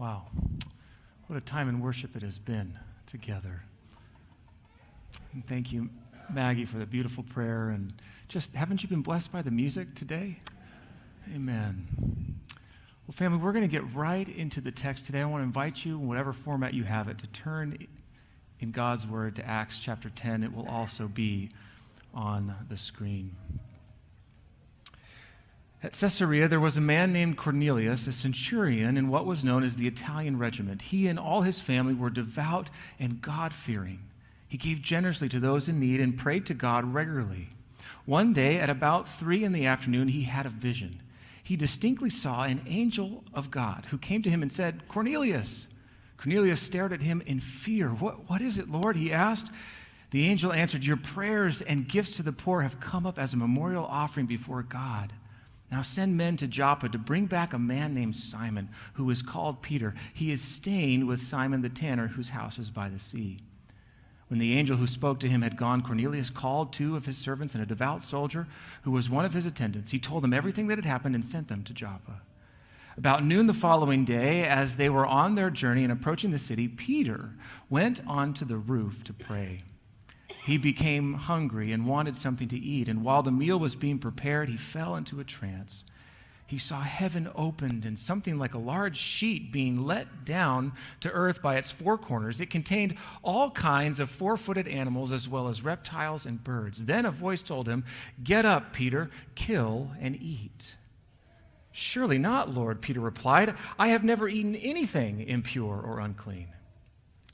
Wow. What a time in worship it has been together. And thank you, Maggie, for the beautiful prayer. And just haven't you been blessed by the music today? Amen. Well, family, we're going to get right into the text today. I want to invite you, in whatever format you have it, to turn in God's Word to Acts chapter 10. It will also be on the screen. At Caesarea, there was a man named Cornelius, a centurion in what was known as the Italian regiment. He and all his family were devout and God fearing. He gave generously to those in need and prayed to God regularly. One day, at about three in the afternoon, he had a vision. He distinctly saw an angel of God who came to him and said, Cornelius. Cornelius stared at him in fear. What, what is it, Lord? He asked. The angel answered, Your prayers and gifts to the poor have come up as a memorial offering before God. Now send men to Joppa to bring back a man named Simon, who is called Peter. He is staying with Simon the tanner, whose house is by the sea. When the angel who spoke to him had gone, Cornelius called two of his servants and a devout soldier who was one of his attendants. He told them everything that had happened and sent them to Joppa. About noon the following day, as they were on their journey and approaching the city, Peter went onto the roof to pray. He became hungry and wanted something to eat, and while the meal was being prepared, he fell into a trance. He saw heaven opened and something like a large sheet being let down to earth by its four corners. It contained all kinds of four footed animals as well as reptiles and birds. Then a voice told him, Get up, Peter, kill and eat. Surely not, Lord, Peter replied. I have never eaten anything impure or unclean.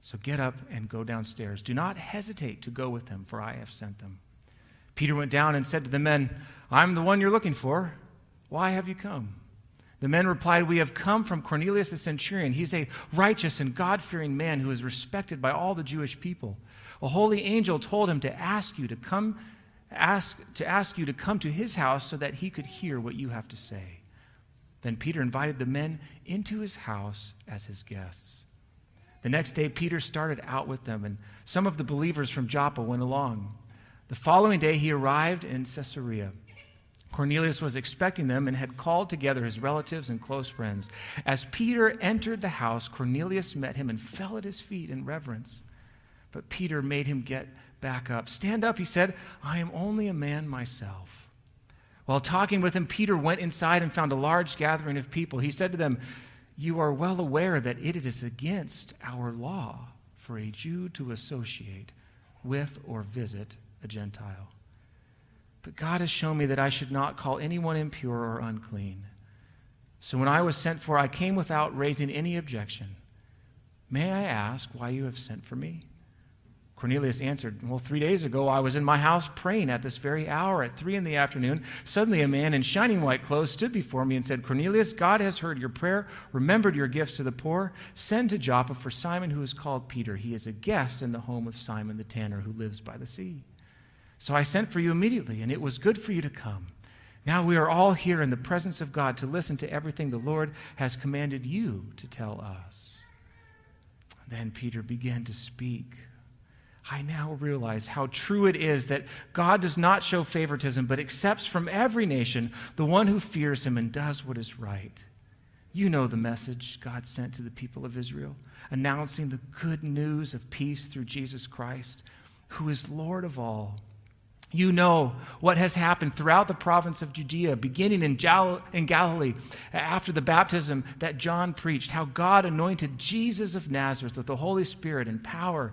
So get up and go downstairs. Do not hesitate to go with them, for I have sent them. Peter went down and said to the men, I'm the one you're looking for. Why have you come? The men replied, We have come from Cornelius the centurion. He's a righteous and God fearing man who is respected by all the Jewish people. A holy angel told him to ask you to come, ask, to ask you to come to his house so that he could hear what you have to say. Then Peter invited the men into his house as his guests. The next day, Peter started out with them, and some of the believers from Joppa went along. The following day, he arrived in Caesarea. Cornelius was expecting them and had called together his relatives and close friends. As Peter entered the house, Cornelius met him and fell at his feet in reverence. But Peter made him get back up. Stand up, he said. I am only a man myself. While talking with him, Peter went inside and found a large gathering of people. He said to them, you are well aware that it is against our law for a Jew to associate with or visit a Gentile. But God has shown me that I should not call anyone impure or unclean. So when I was sent for, I came without raising any objection. May I ask why you have sent for me? Cornelius answered, Well, three days ago I was in my house praying at this very hour at three in the afternoon. Suddenly a man in shining white clothes stood before me and said, Cornelius, God has heard your prayer, remembered your gifts to the poor. Send to Joppa for Simon, who is called Peter. He is a guest in the home of Simon the tanner, who lives by the sea. So I sent for you immediately, and it was good for you to come. Now we are all here in the presence of God to listen to everything the Lord has commanded you to tell us. Then Peter began to speak. I now realize how true it is that God does not show favoritism, but accepts from every nation the one who fears him and does what is right. You know the message God sent to the people of Israel, announcing the good news of peace through Jesus Christ, who is Lord of all. You know what has happened throughout the province of Judea, beginning in, in Galilee after the baptism that John preached, how God anointed Jesus of Nazareth with the Holy Spirit and power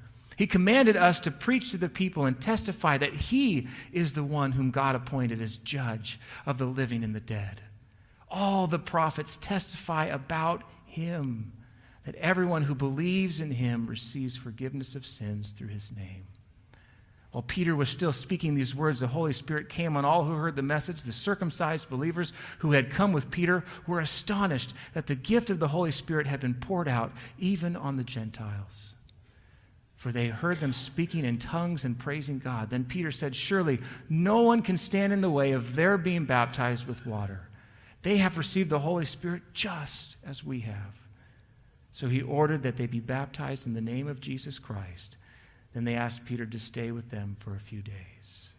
He commanded us to preach to the people and testify that He is the one whom God appointed as judge of the living and the dead. All the prophets testify about Him, that everyone who believes in Him receives forgiveness of sins through His name. While Peter was still speaking these words, the Holy Spirit came on all who heard the message. The circumcised believers who had come with Peter were astonished that the gift of the Holy Spirit had been poured out even on the Gentiles. For they heard them speaking in tongues and praising God. Then Peter said, Surely no one can stand in the way of their being baptized with water. They have received the Holy Spirit just as we have. So he ordered that they be baptized in the name of Jesus Christ. Then they asked Peter to stay with them for a few days.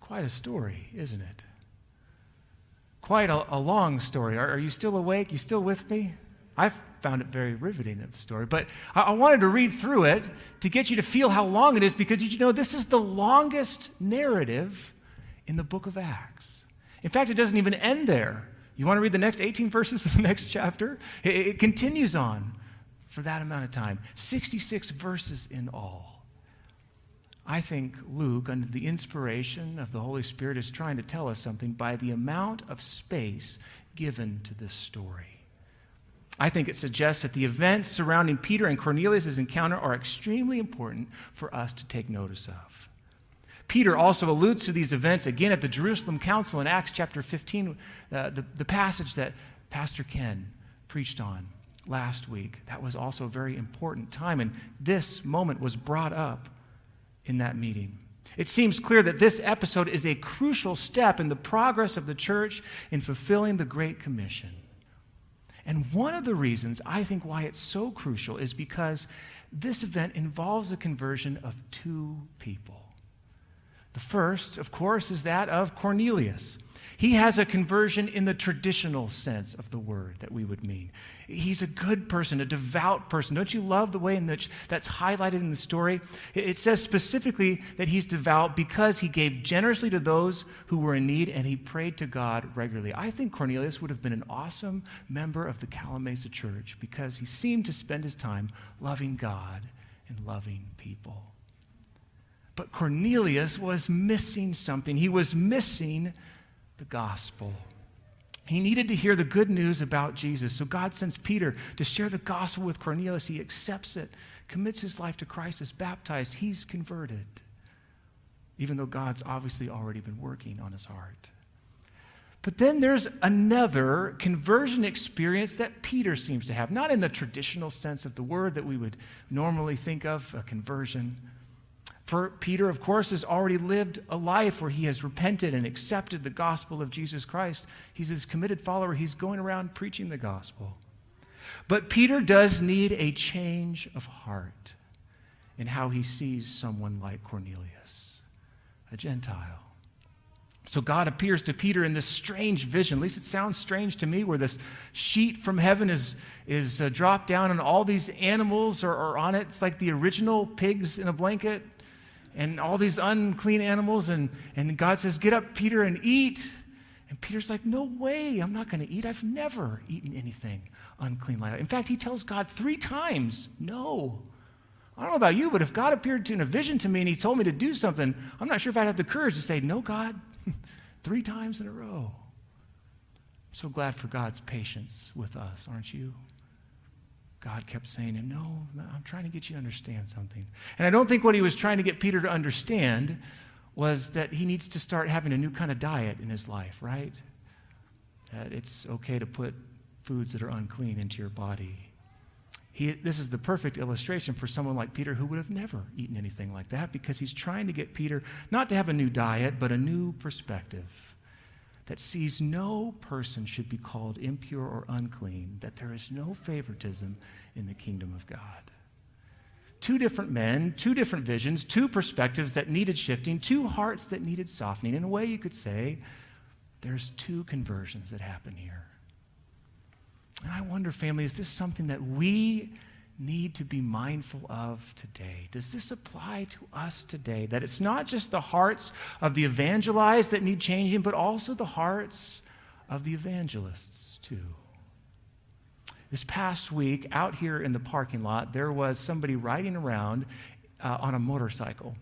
Quite a story, isn't it? Quite a, a long story. Are, are, you still awake? You still with me? I found it very riveting of a story, but I, I wanted to read through it to get you to feel how long it is because did you know this is the longest narrative in the book of Acts? In fact, it doesn't even end there. You want to read the next 18 verses of the next chapter? It, it continues on for that amount of time 66 verses in all. I think Luke, under the inspiration of the Holy Spirit, is trying to tell us something by the amount of space given to this story. I think it suggests that the events surrounding Peter and Cornelius' encounter are extremely important for us to take notice of. Peter also alludes to these events again at the Jerusalem Council in Acts chapter 15, uh, the, the passage that Pastor Ken preached on last week. That was also a very important time, and this moment was brought up in that meeting. It seems clear that this episode is a crucial step in the progress of the church in fulfilling the Great Commission. And one of the reasons I think why it's so crucial is because this event involves the conversion of two people. The first, of course, is that of Cornelius. He has a conversion in the traditional sense of the word that we would mean. He's a good person, a devout person. Don't you love the way in which that's highlighted in the story? It says specifically that he's devout because he gave generously to those who were in need and he prayed to God regularly. I think Cornelius would have been an awesome member of the Calimesa church because he seemed to spend his time loving God and loving people. But Cornelius was missing something. He was missing the gospel. He needed to hear the good news about Jesus. So God sends Peter to share the gospel with Cornelius. He accepts it, commits his life to Christ, is baptized. He's converted, even though God's obviously already been working on his heart. But then there's another conversion experience that Peter seems to have, not in the traditional sense of the word that we would normally think of, a conversion for Peter, of course, has already lived a life where he has repented and accepted the gospel of Jesus Christ. He's his committed follower. He's going around preaching the gospel. But Peter does need a change of heart in how he sees someone like Cornelius, a Gentile. So God appears to Peter in this strange vision. At least it sounds strange to me, where this sheet from heaven is, is uh, dropped down and all these animals are, are on it. It's like the original pigs in a blanket and all these unclean animals. And, and God says, Get up, Peter, and eat. And Peter's like, No way, I'm not going to eat. I've never eaten anything unclean like that. In fact, he tells God three times, No. I don't know about you, but if God appeared to in a vision to me and he told me to do something, I'm not sure if I'd have the courage to say, No, God, three times in a row. I'm so glad for God's patience with us, aren't you? God kept saying to him, No, I'm trying to get you to understand something. And I don't think what he was trying to get Peter to understand was that he needs to start having a new kind of diet in his life, right? That it's okay to put foods that are unclean into your body. He, this is the perfect illustration for someone like Peter who would have never eaten anything like that because he's trying to get Peter not to have a new diet, but a new perspective that sees no person should be called impure or unclean, that there is no favoritism in the kingdom of God. Two different men, two different visions, two perspectives that needed shifting, two hearts that needed softening. In a way, you could say there's two conversions that happen here. And I wonder, family, is this something that we need to be mindful of today? Does this apply to us today? That it's not just the hearts of the evangelized that need changing, but also the hearts of the evangelists, too. this past week, out here in the parking lot, there was somebody riding around uh, on a motorcycle.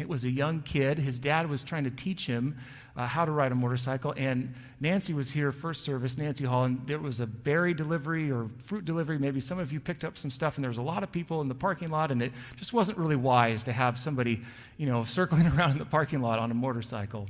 It was a young kid. His dad was trying to teach him uh, how to ride a motorcycle. And Nancy was here first service, Nancy Hall, and there was a berry delivery or fruit delivery. Maybe some of you picked up some stuff, and there was a lot of people in the parking lot, and it just wasn't really wise to have somebody, you know, circling around in the parking lot on a motorcycle.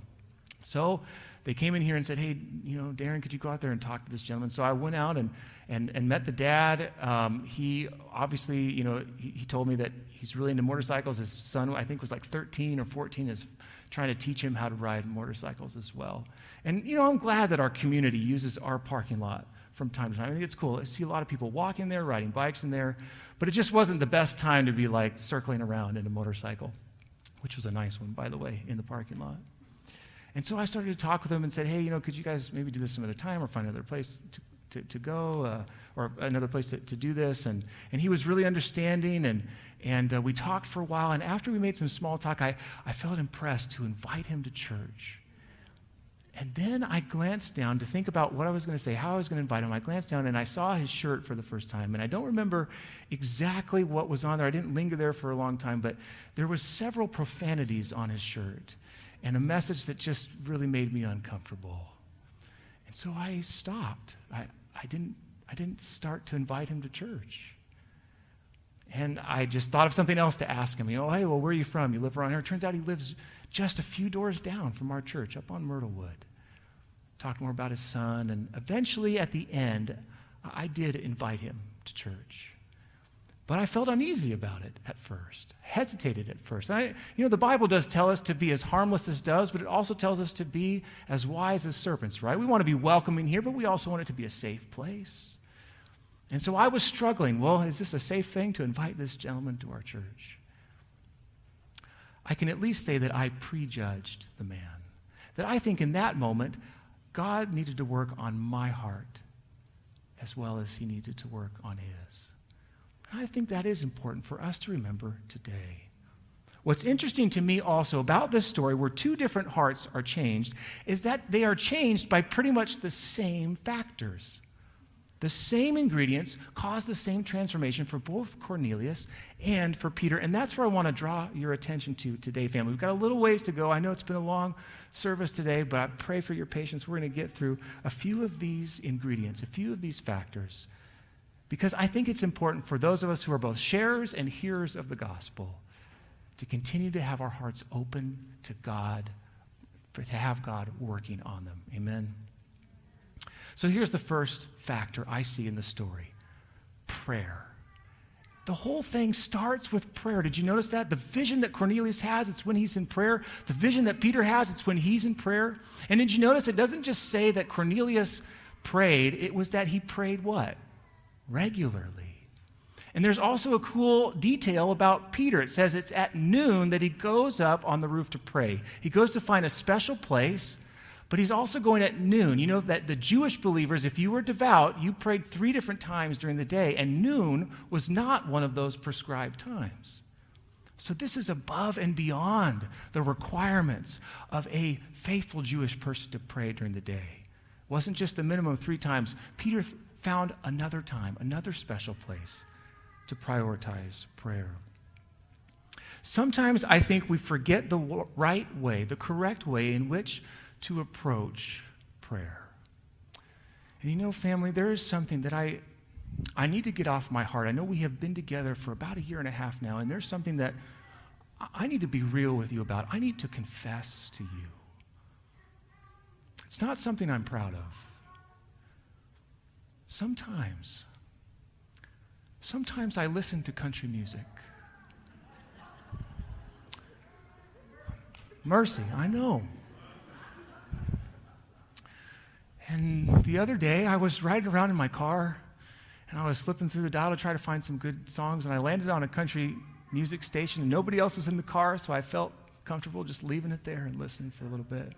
So they came in here and said, Hey, you know, Darren, could you go out there and talk to this gentleman? So I went out and, and, and met the dad. Um, he obviously, you know, he, he, told me that he's really into motorcycles. His son, I think, was like 13 or 14, is trying to teach him how to ride motorcycles as well. And, you know, I'm glad that our community uses our parking lot from time to time. I think it's cool. I see a lot of people walking there, riding bikes in there, but it just wasn't the best time to be like circling around in a motorcycle, which was a nice one, by the way, in the parking lot. And so I started to talk with him and said, hey, you know, could you guys maybe do this some other time or find another place to, to, to go uh, or another place to, to do this? And, and he was really understanding. And, and uh, we talked for a while. And after we made some small talk, I, I felt impressed to invite him to church. And then I glanced down to think about what I was going to say, how I was going to invite him. I glanced down and I saw his shirt for the first time. And I don't remember exactly what was on there. I didn't linger there for a long time, but there was several profanities on his shirt and a message that just really made me uncomfortable. And so I stopped. I, I, didn't, I didn't start to invite him to church. And I just thought of something else to ask him. You know, hey, well, where are you from? You live around here? It turns out he lives just a few doors down from our church up on Myrtlewood. Talked more about his son. And eventually, at the end, I did invite him to church. But I felt uneasy about it at first, hesitated at first. I, you know, the Bible does tell us to be as harmless as doves, but it also tells us to be as wise as serpents, right? We want to be welcoming here, but we also want it to be a safe place. And so I was struggling. Well, is this a safe thing to invite this gentleman to our church? I can at least say that I prejudged the man. That I think in that moment, God needed to work on my heart as well as he needed to work on his. And I think that is important for us to remember today. What's interesting to me also about this story, where two different hearts are changed, is that they are changed by pretty much the same factors. The same ingredients cause the same transformation for both Cornelius and for Peter. And that's where I want to draw your attention to today, family. We've got a little ways to go. I know it's been a long service today, but I pray for your patience. We're going to get through a few of these ingredients, a few of these factors because I think it's important for those of us who are both sharers and hearers of the gospel to continue to have our hearts open to God, for, to have God working on them. Amen. So here's the first factor I see in the story prayer. The whole thing starts with prayer. Did you notice that? The vision that Cornelius has, it's when he's in prayer. The vision that Peter has, it's when he's in prayer. And did you notice it doesn't just say that Cornelius prayed, it was that he prayed what? Regularly. And there's also a cool detail about Peter. It says it's at noon that he goes up on the roof to pray. He goes to find a special place, but he's also going at noon. You know that the Jewish believers, if you were devout, you prayed three different times during the day, and noon was not one of those prescribed times. So this is above and beyond the requirements of a faithful Jewish person to pray during the day. It wasn't just the minimum three times. Peter found another time, another special place to prioritize prayer. Sometimes I think we forget the right way, the correct way in which to approach prayer. And you know, family, there is something that I, I need to get off my heart. I know we have been together for about a year and a half now, and there's something that I need to be real with you about. I need to confess to you. It's not something I'm proud of. Sometimes, sometimes I listen to country music. Mercy, I know. And the other day, I was riding around in my car and I was flipping through the dial to try to find some good songs, and I landed on a country music station, and nobody else was in the car, so I felt comfortable just leaving it there and listening for a little bit.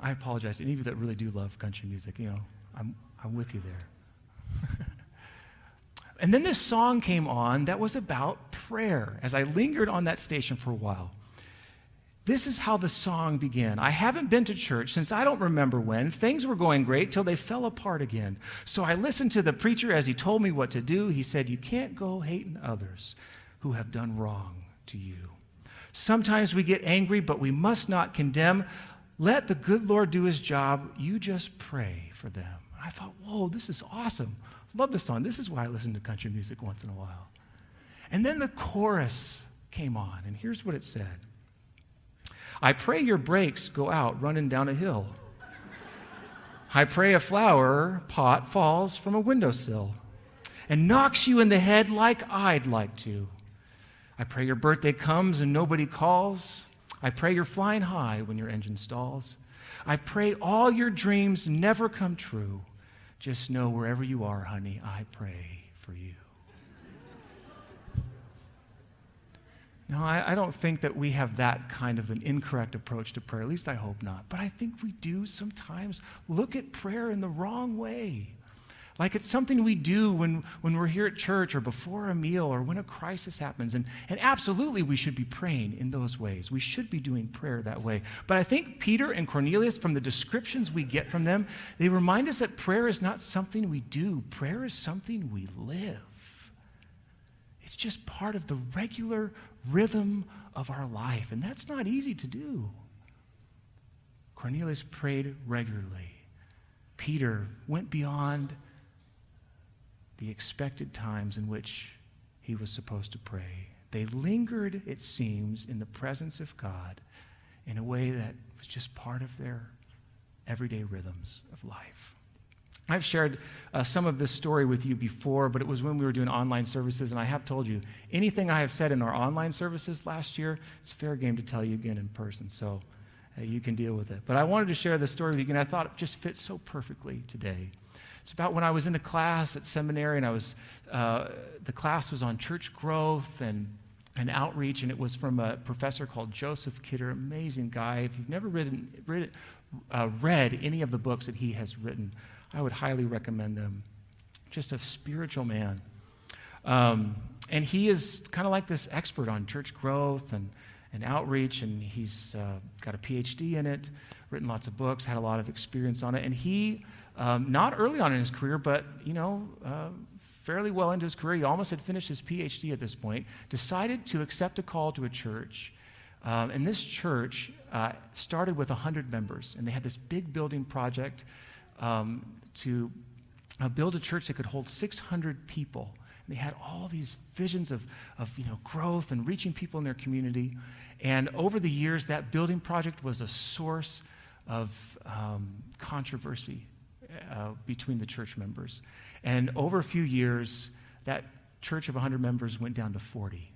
I apologize to any of you that really do love country music. You know, I'm, I'm with you there. and then this song came on that was about prayer as I lingered on that station for a while. This is how the song began. I haven't been to church since I don't remember when. Things were going great till they fell apart again. So I listened to the preacher as he told me what to do. He said, You can't go hating others who have done wrong to you. Sometimes we get angry, but we must not condemn. Let the good Lord do his job. You just pray for them. I thought, Whoa, this is awesome. Love this song. This is why I listen to country music once in a while. And then the chorus came on, and here's what it said. I pray your brakes go out running down a hill. I pray a flower pot falls from a windowsill and knocks you in the head like I'd like to. I pray your birthday comes and nobody calls. I pray you're flying high when your engine stalls. I pray all your dreams never come true. Just know wherever you are, honey, I pray for you. Now, I, I, don't think that we have that kind of an incorrect approach to prayer. At least I hope not. But I think we do sometimes look at prayer in the wrong way. Like it's something we do when, when we're here at church or before a meal or when a crisis happens. And, and absolutely, we should be praying in those ways. We should be doing prayer that way. But I think Peter and Cornelius, from the descriptions we get from them, they remind us that prayer is not something we do, prayer is something we live. It's just part of the regular rhythm of our life. And that's not easy to do. Cornelius prayed regularly. Peter went beyond the expected times in which he was supposed to pray. They lingered, it seems, in the presence of God in a way that was just part of their everyday rhythms of life. I've shared uh, some of this story with you before, but it was when we were doing online services, and I have told you anything I have said in our online services last year, it's fair game to tell you again in person, so uh, you can deal with it. But I wanted to share this story with you, and I thought it just fits so perfectly today. It's about when I was in a class at seminary, and I was uh, the class was on church growth and and outreach, and it was from a professor called Joseph Kidder, amazing guy. If you've never written, read, uh, read any of the books that he has written, I would highly recommend them. Just a spiritual man. Um, and he is kind of like this expert on church growth and, and outreach, and he's uh, got a PhD in it, written lots of books, had a lot of experience on it. And he, um, not early on in his career, but, you know, uh, fairly well into his career, he almost had finished his PhD at this point, decided to accept a call to a church. Um, and this church uh, started with 100 members, and they had this big building project um, to uh, build a church that could hold 600 people. And they had all these visions of, of you know, growth and reaching people in their community. And over the years, that building project was a source of um, controversy uh, between the church members. And over a few years, that church of 100 members went down to 40.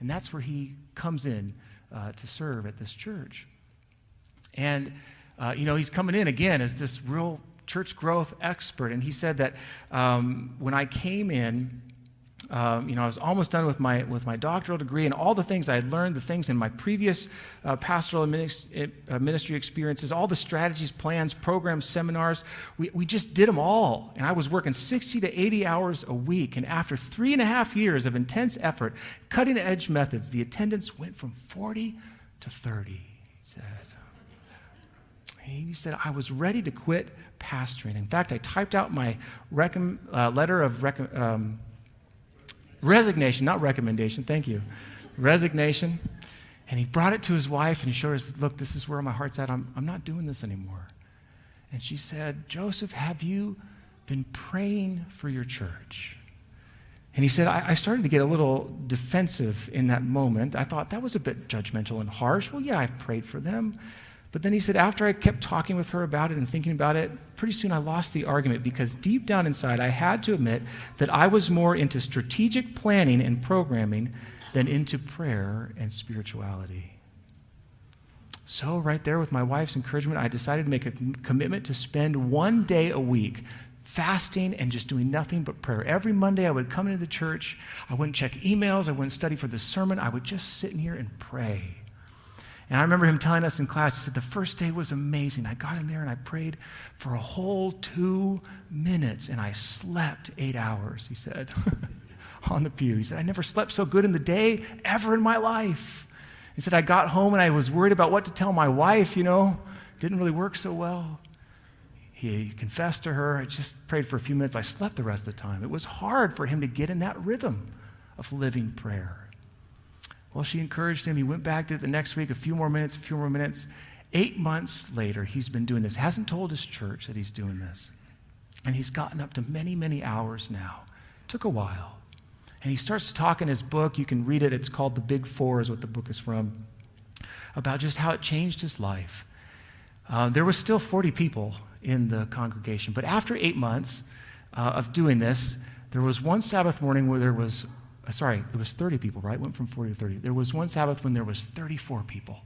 And that's where he comes in uh, to serve at this church. And, uh, you know, he's coming in again as this real church growth expert, and he said that um, when I came in, um, you know, I was almost done with my with my doctoral degree, and all the things I had learned, the things in my previous uh, pastoral uh, ministry experiences, all the strategies, plans, programs, seminars, we, we just did them all. And I was working 60 to 80 hours a week. And after three and a half years of intense effort, cutting edge methods, the attendance went from 40 to 30. He said. He said, I was ready to quit pastoring. In fact, I typed out my uh, letter of rec- um, resignation, not recommendation, thank you, resignation. And he brought it to his wife and he showed her, Look, this is where my heart's at. I'm, I'm not doing this anymore. And she said, Joseph, have you been praying for your church? And he said, I, I, started to get a little defensive in that moment. I thought that was a bit judgmental and harsh. Well, yeah, I've prayed for them. But then he said, after I kept talking with her about it and thinking about it, pretty soon I lost the argument because deep down inside I had to admit that I was more into strategic planning and programming than into prayer and spirituality. So, right there with my wife's encouragement, I decided to make a commitment to spend one day a week fasting and just doing nothing but prayer. Every Monday, I would come into the church. I wouldn't check emails. I wouldn't study for the sermon. I would just sit in here and pray. And I remember him telling us in class, he said, The first day was amazing. I got in there and I prayed for a whole two minutes and I slept eight hours, he said, on the pew. He said, I never slept so good in the day ever in my life. He said, I got home and I was worried about what to tell my wife, you know, didn't really work so well. He confessed to her. I just prayed for a few minutes. I slept the rest of the time. It was hard for him to get in that rhythm of living prayer. Well, she encouraged him. He went back to it the next week, a few more minutes, a few more minutes. Eight months later, he's been doing this. Hasn't told his church that he's doing this. And he's gotten up to many, many hours now. Took a while. And he starts to talk in his book. You can read it. It's called The Big Four, is what the book is from, about just how it changed his life. Uh, there was still 40 people in the congregation. But after eight months uh, of doing this, there was one Sabbath morning where there was, sorry, it was 30 people, right? Went from 40 to 30. There was one Sabbath when there was 34 people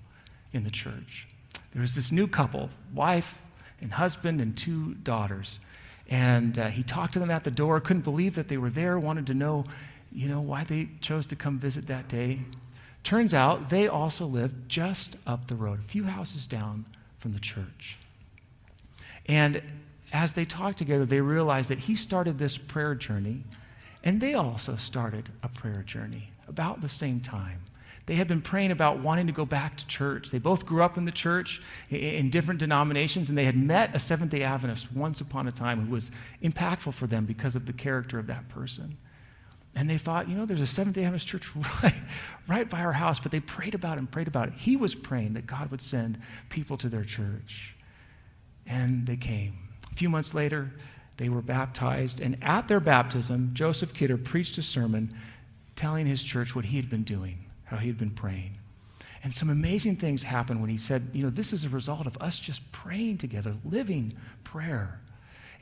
in the church. There was this new couple, wife and husband and two daughters. And uh, he talked to them at the door, couldn't believe that they were there, wanted to know, you know, why they chose to come visit that day. Turns out they also lived just up the road, a few houses down from the church. And as they talked together, they realized that he started this prayer journey, and they also started a prayer journey about the same time. They had been praying about wanting to go back to church. They both grew up in the church in different denominations, and they had met a Seventh day Adventist once upon a time who was impactful for them because of the character of that person. And they thought, you know, there's a Seventh day Adventist church right, right by our house, but they prayed about it and prayed about it. He was praying that God would send people to their church. And they came. A few months later, they were baptized, and at their baptism, Joseph Kidder preached a sermon telling his church what he had been doing, how he had been praying. And some amazing things happened when he said, You know, this is a result of us just praying together, living prayer.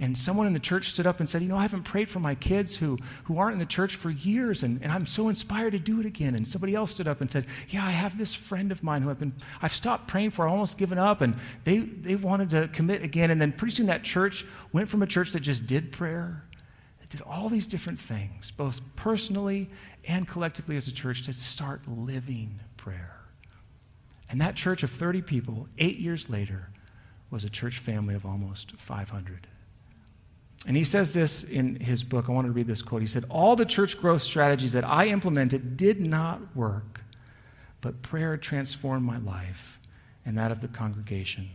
And someone in the church stood up and said, You know, I haven't prayed for my kids who, who aren't in the church for years, and, and I'm so inspired to do it again. And somebody else stood up and said, Yeah, I have this friend of mine who I've been, I've stopped praying for, I almost given up, and they, they wanted to commit again. And then pretty soon that church went from a church that just did prayer, that did all these different things, both personally and collectively as a church, to start living prayer. And that church of 30 people, eight years later, was a church family of almost 500. And he says this in his book. I wanted to read this quote. He said, All the church growth strategies that I implemented did not work, but prayer transformed my life and that of the congregation.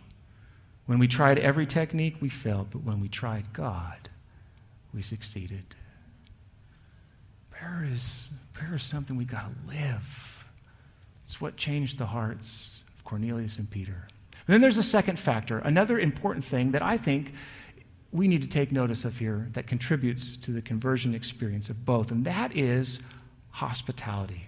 When we tried every technique, we failed, but when we tried God, we succeeded. Prayer is, prayer is something we got to live. It's what changed the hearts of Cornelius and Peter. And then there's a second factor, another important thing that I think we need to take notice of here that contributes to the conversion experience of both, and that is hospitality.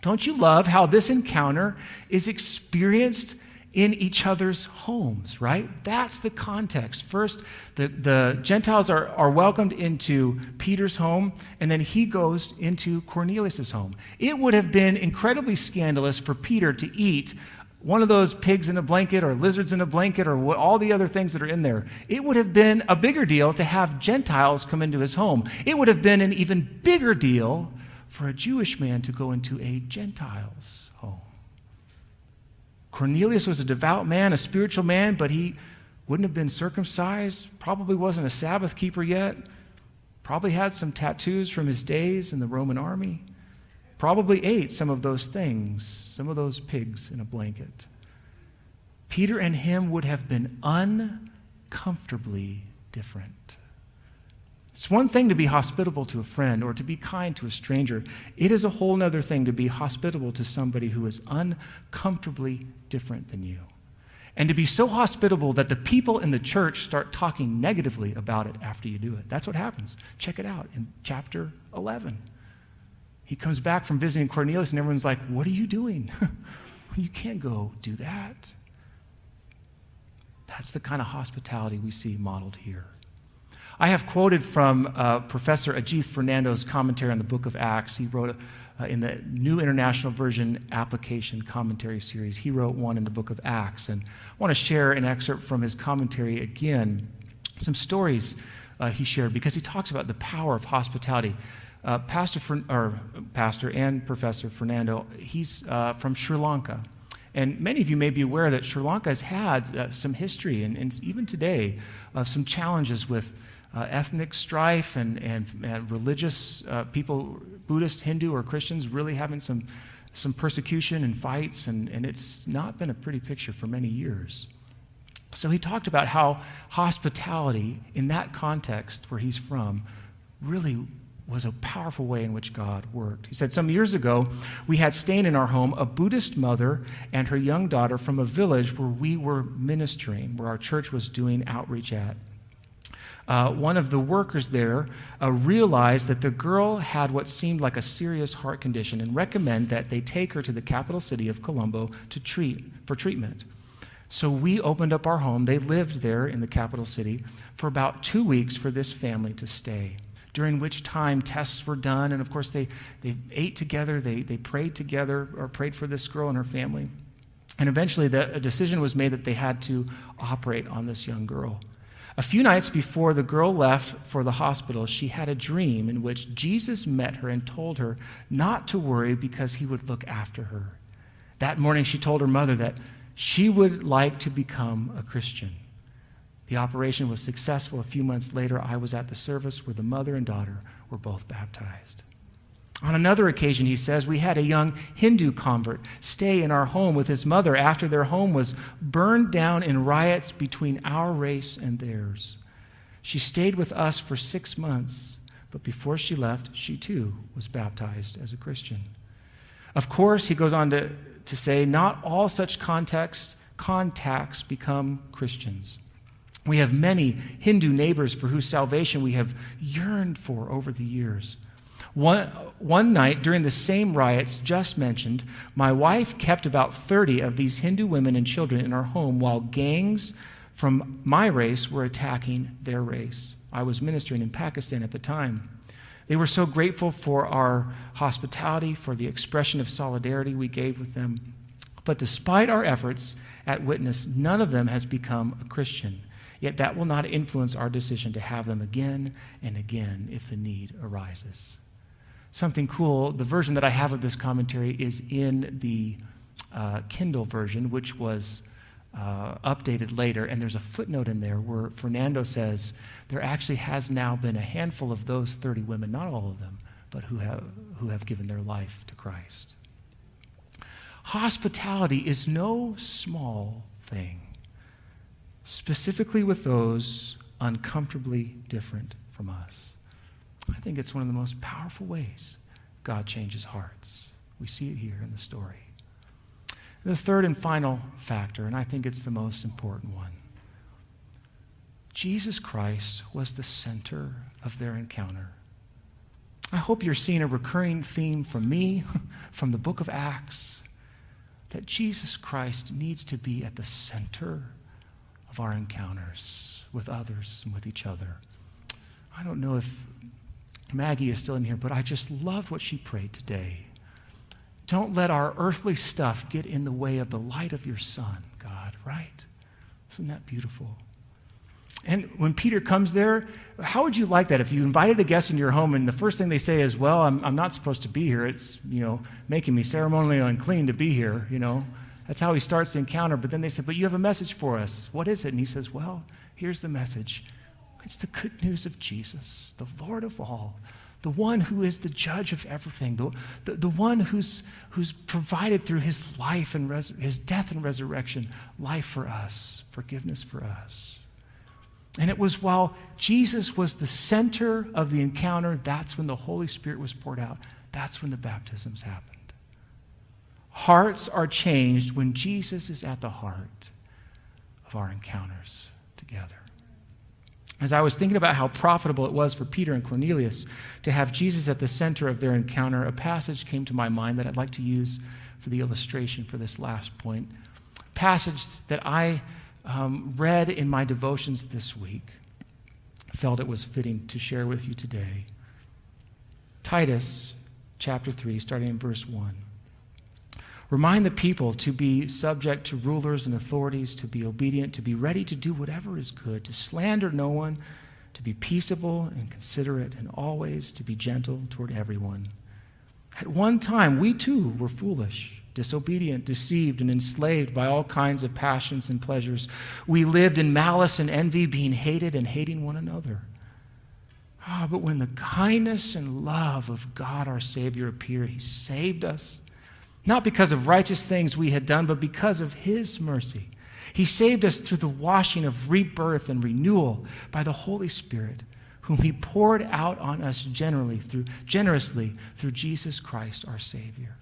Don't you love how this encounter is experienced in each other's homes, right? That's the context. First, the, the Gentiles are, are welcomed into Peter's home, and then he goes into Cornelius' home. It would have been incredibly scandalous for Peter to eat one of those pigs in a blanket or lizards in a blanket or all the other things that are in there. It would have been a bigger deal to have Gentiles come into his home. It would have been an even bigger deal for a Jewish man to go into a Gentile's home. Cornelius was a devout man, a spiritual man, but he wouldn't have been circumcised, probably wasn't a Sabbath keeper yet, probably had some tattoos from his days in the Roman army probably ate some of those things, some of those pigs in a blanket. Peter and him would have been uncomfortably different. It's one thing to be hospitable to a friend or to be kind to a stranger. It is a whole other thing to be hospitable to somebody who is uncomfortably different than you. And to be so hospitable that the people in the church start talking negatively about it after you do it. That's what happens. Check it out in chapter 11. He comes back from visiting Cornelius, and everyone's like, What are you doing? you can't go do that. That's the kind of hospitality we see modeled here. I have quoted from uh, Professor Ajith Fernando's commentary on the book of Acts. He wrote uh, in the New International Version application commentary series, he wrote one in the book of Acts. And I want to share an excerpt from his commentary again, some stories uh, he shared, because he talks about the power of hospitality. Uh, Pastor, or Pastor and Professor Fernando, he's uh, from Sri Lanka. And many of you may be aware that Sri Lanka has had uh, some history, and, and, even today, of some challenges with uh, ethnic strife and, and, and religious uh, people, Buddhist, Hindu, or Christians, really having some some persecution and fights, and, and it's not been a pretty picture for many years. So he talked about how hospitality, in that context where he's from, really was a powerful way in which God worked. He said, Some years ago, we had staying in our home a Buddhist mother and her young daughter from a village where we were ministering, where our church was doing outreach at. Uh, one of the workers there uh, realized that the girl had what seemed like a serious heart condition and recommended that they take her to the capital city of Colombo to treat for treatment. So we opened up our home. They lived there in the capital city for about two weeks for this family to stay, during which time tests were done. And of course, they, they ate together, they, they prayed together, or prayed for this girl and her family. And eventually, the, a decision was made that they had to operate on this young girl. A few nights before the girl left for the hospital, she had a dream in which Jesus met her and told her not to worry because he would look after her. That morning, she told her mother that she would like to become a Christian. The operation was successful. A few months later, I was at the service where the mother and daughter were both baptized. On another occasion, he says, we had a young Hindu convert stay in our home with his mother after their home was burned down in riots between our race and theirs. She stayed with us for six months, but before she left, she too was baptized as a Christian. Of course, he goes on to to say not all such contexts, contacts become Christians. We have many Hindu neighbors for whose salvation we have yearned for over the years. One, one night during the same riots just mentioned, my wife kept about 30 of these Hindu women and children in our home while gangs from my race were attacking their race. I was ministering in Pakistan at the time. They were so grateful for our hospitality, for the expression of solidarity we gave with them. But despite our efforts at witness, none of them has become a Christian. Yet that will not influence our decision to have them again and again if the need arises. Something cool, the version that I have of this commentary is in the uh, Kindle version, which was uh, updated later, and there's a footnote in there where Fernando says there actually has now been a handful of those 30 women, not all of them, but who have, who have given their life to Christ. Hospitality is no small thing, specifically with those uncomfortably different from us. I think it's one of the most powerful ways God changes hearts. We see it here in the story. The third and final factor, and I think it's the most important one Jesus Christ was the center of their encounter. I hope you're seeing a recurring theme from me, from the book of Acts, that Jesus Christ needs to be at the center of our encounters with others and with each other. I don't know if Maggie is still in here, but I just loved what she prayed today. Don't let our earthly stuff get in the way of the light of your Son, God, right? Isn't that beautiful? And when Peter comes there, how would you like that if you invited a guest in your home and the first thing they say is, Well, I'm, I'm not supposed to be here. It's, you know, making me ceremonially unclean to be here, you know? That's how he starts the encounter. But then they said, But you have a message for us. What is it? And he says, Well, here's the message it's the good news of Jesus, the Lord of all, the one who is the judge of everything, the, the, the one who's, who's provided through his life and res- his death and resurrection life for us, forgiveness for us. And it was while Jesus was the center of the encounter, that's when the Holy Spirit was poured out. That's when the baptisms happened. Hearts are changed when Jesus is at the heart of our encounters together as I was thinking about how profitable it was for Peter and Cornelius to have Jesus at the center of their encounter, a passage came to my mind that I'd like to use for the illustration for this last point. A passage that I um, read in my devotions this week. felt it was fitting to share with you today. Titus chapter 3, starting in verse 1. Remind the people to be subject to rulers and authorities, to be obedient, to be ready to do whatever is good, to slander no one, to be peaceable and considerate, and always to be gentle toward everyone. At one time, we too were foolish, disobedient, deceived, and enslaved by all kinds of passions and pleasures. We lived in malice and envy, being hated and hating one another. Ah, but when the kindness and love of God our Savior appeared, He saved us not because of righteous things we had done, but because of His mercy. He saved us through the washing of rebirth and renewal by the Holy Spirit, whom He poured out on us generally through, generously through Jesus Christ our Savior.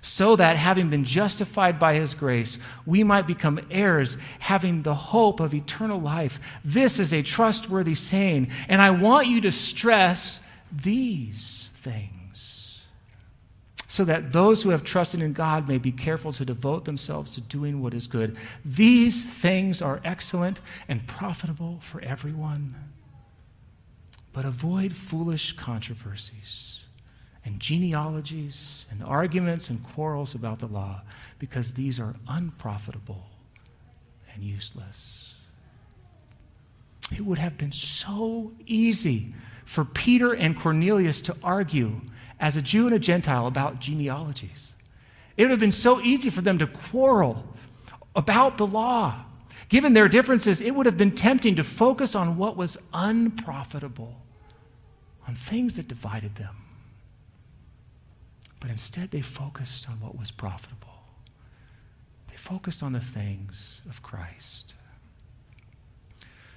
So that, having been justified by His grace, we might become heirs, having the hope of eternal life. This is a trustworthy saying, and I want you to stress these things so that those who have trusted in God may be careful to devote themselves to doing what is good. These things are excellent and profitable for everyone. But avoid foolish controversies and genealogies and arguments and quarrels about the law, because these are unprofitable and useless. It would have been so easy for Peter and Cornelius to argue as a Jew and a Gentile about genealogies. It would have been so easy for them to quarrel about the law. Given their differences, it would have been tempting to focus on what was unprofitable, on things that divided them. But instead, they focused on what was profitable. They focused on the things of Christ.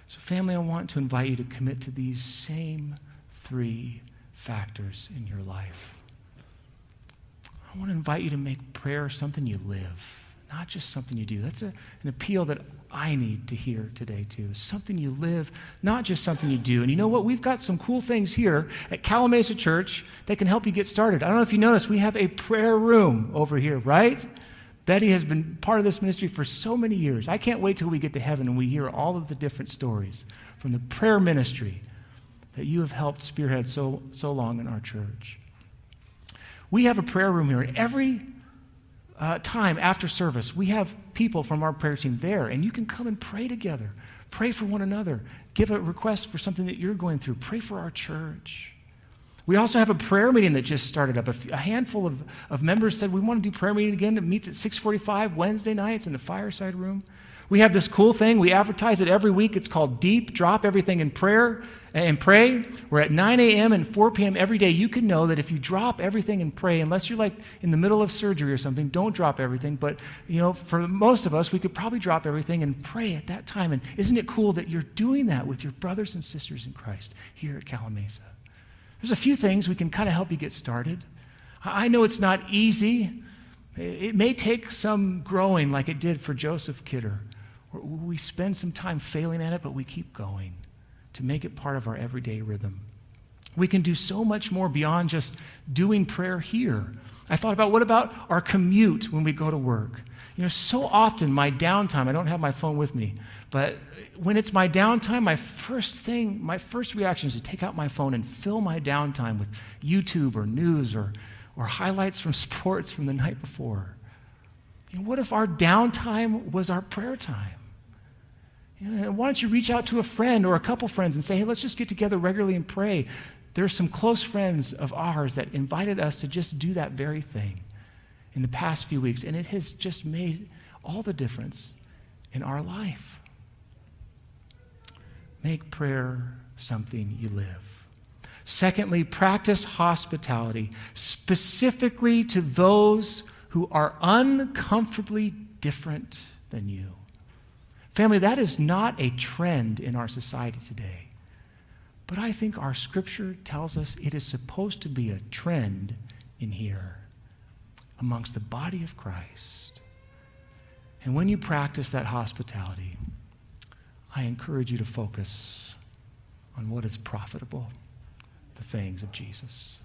So, family, I want to invite you to commit to these same three factors in your life. I want to invite you to make prayer something you live, not just something you do. That's a, an appeal that I need to hear today, too. Something you live, not just something you do. And you know what? We've got some cool things here at Calimesa Church that can help you get started. I don't know if you noticed, we have a prayer room over here, right? Betty has been part of this ministry for so many years. I can't wait till we get to heaven and we hear all of the different stories from the prayer ministry that you have helped spearhead so, so long in our church. We have a prayer room here. Every uh, time after service, we have people from our prayer team there, and you can come and pray together. Pray for one another. Give a request for something that you're going through. Pray for our church. We also have a prayer meeting that just started up. A, handful of, of members said we want to do prayer meeting again. It meets at 645 Wednesday nights in the fireside room. We have this cool thing. We advertise it every week. It's called Deep. Drop everything in prayer eh, and pray. We're at 9 a.m. and 4 p.m. every day. You can know that if you drop everything and pray, unless you're like in the middle of surgery or something, don't drop everything. But, you know, for most of us, we could probably drop everything and pray at that time. And isn't it cool that you're doing that with your brothers and sisters in Christ here at Calimesa? There's a few things we can kind of help you get started. I know it's not easy. It may take some growing, like it did for Joseph Kidder. We spend some time failing at it, but we keep going to make it part of our everyday rhythm. We can do so much more beyond just doing prayer here. I thought about what about our commute when we go to work? You know, so often my downtime, I don't have my phone with me, but when it's my downtime, my first thing, my first reaction is to take out my phone and fill my downtime with YouTube or news or, or highlights from sports from the night before. You know, what if our downtime was our prayer time? Why don't you reach out to a friend or a couple friends and say, hey, let's just get together regularly and pray? There are some close friends of ours that invited us to just do that very thing in the past few weeks, and it has just made all the difference in our life. Make prayer something you live. Secondly, practice hospitality, specifically to those who are uncomfortably different than you. Family, that is not a trend in our society today. But I think our scripture tells us it is supposed to be a trend in here amongst the body of Christ. And when you practice that hospitality, I encourage you to focus on what is profitable, the things of Jesus.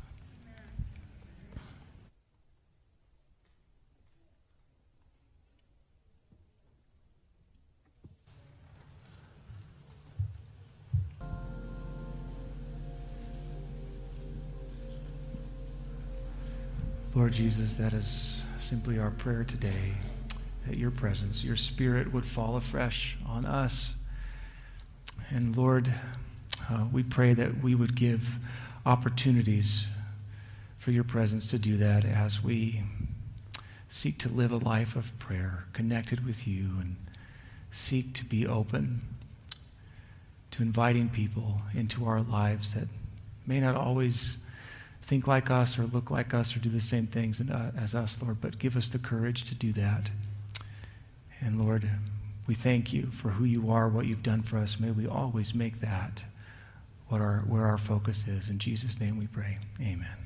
Lord Jesus, that is simply our prayer today that your presence, your spirit would fall afresh on us. And Lord, uh, we pray that we would give opportunities for your presence to do that as we seek to live a life of prayer, connected with you, and seek to be open to inviting people into our lives that may not always think like us or look like us or do the same things uh, as us, Lord, but give us the courage to do that. And Lord, we thank you for who you are, what you've done for us. May we always make that what our, where our focus is. In Jesus' name we pray. Amen.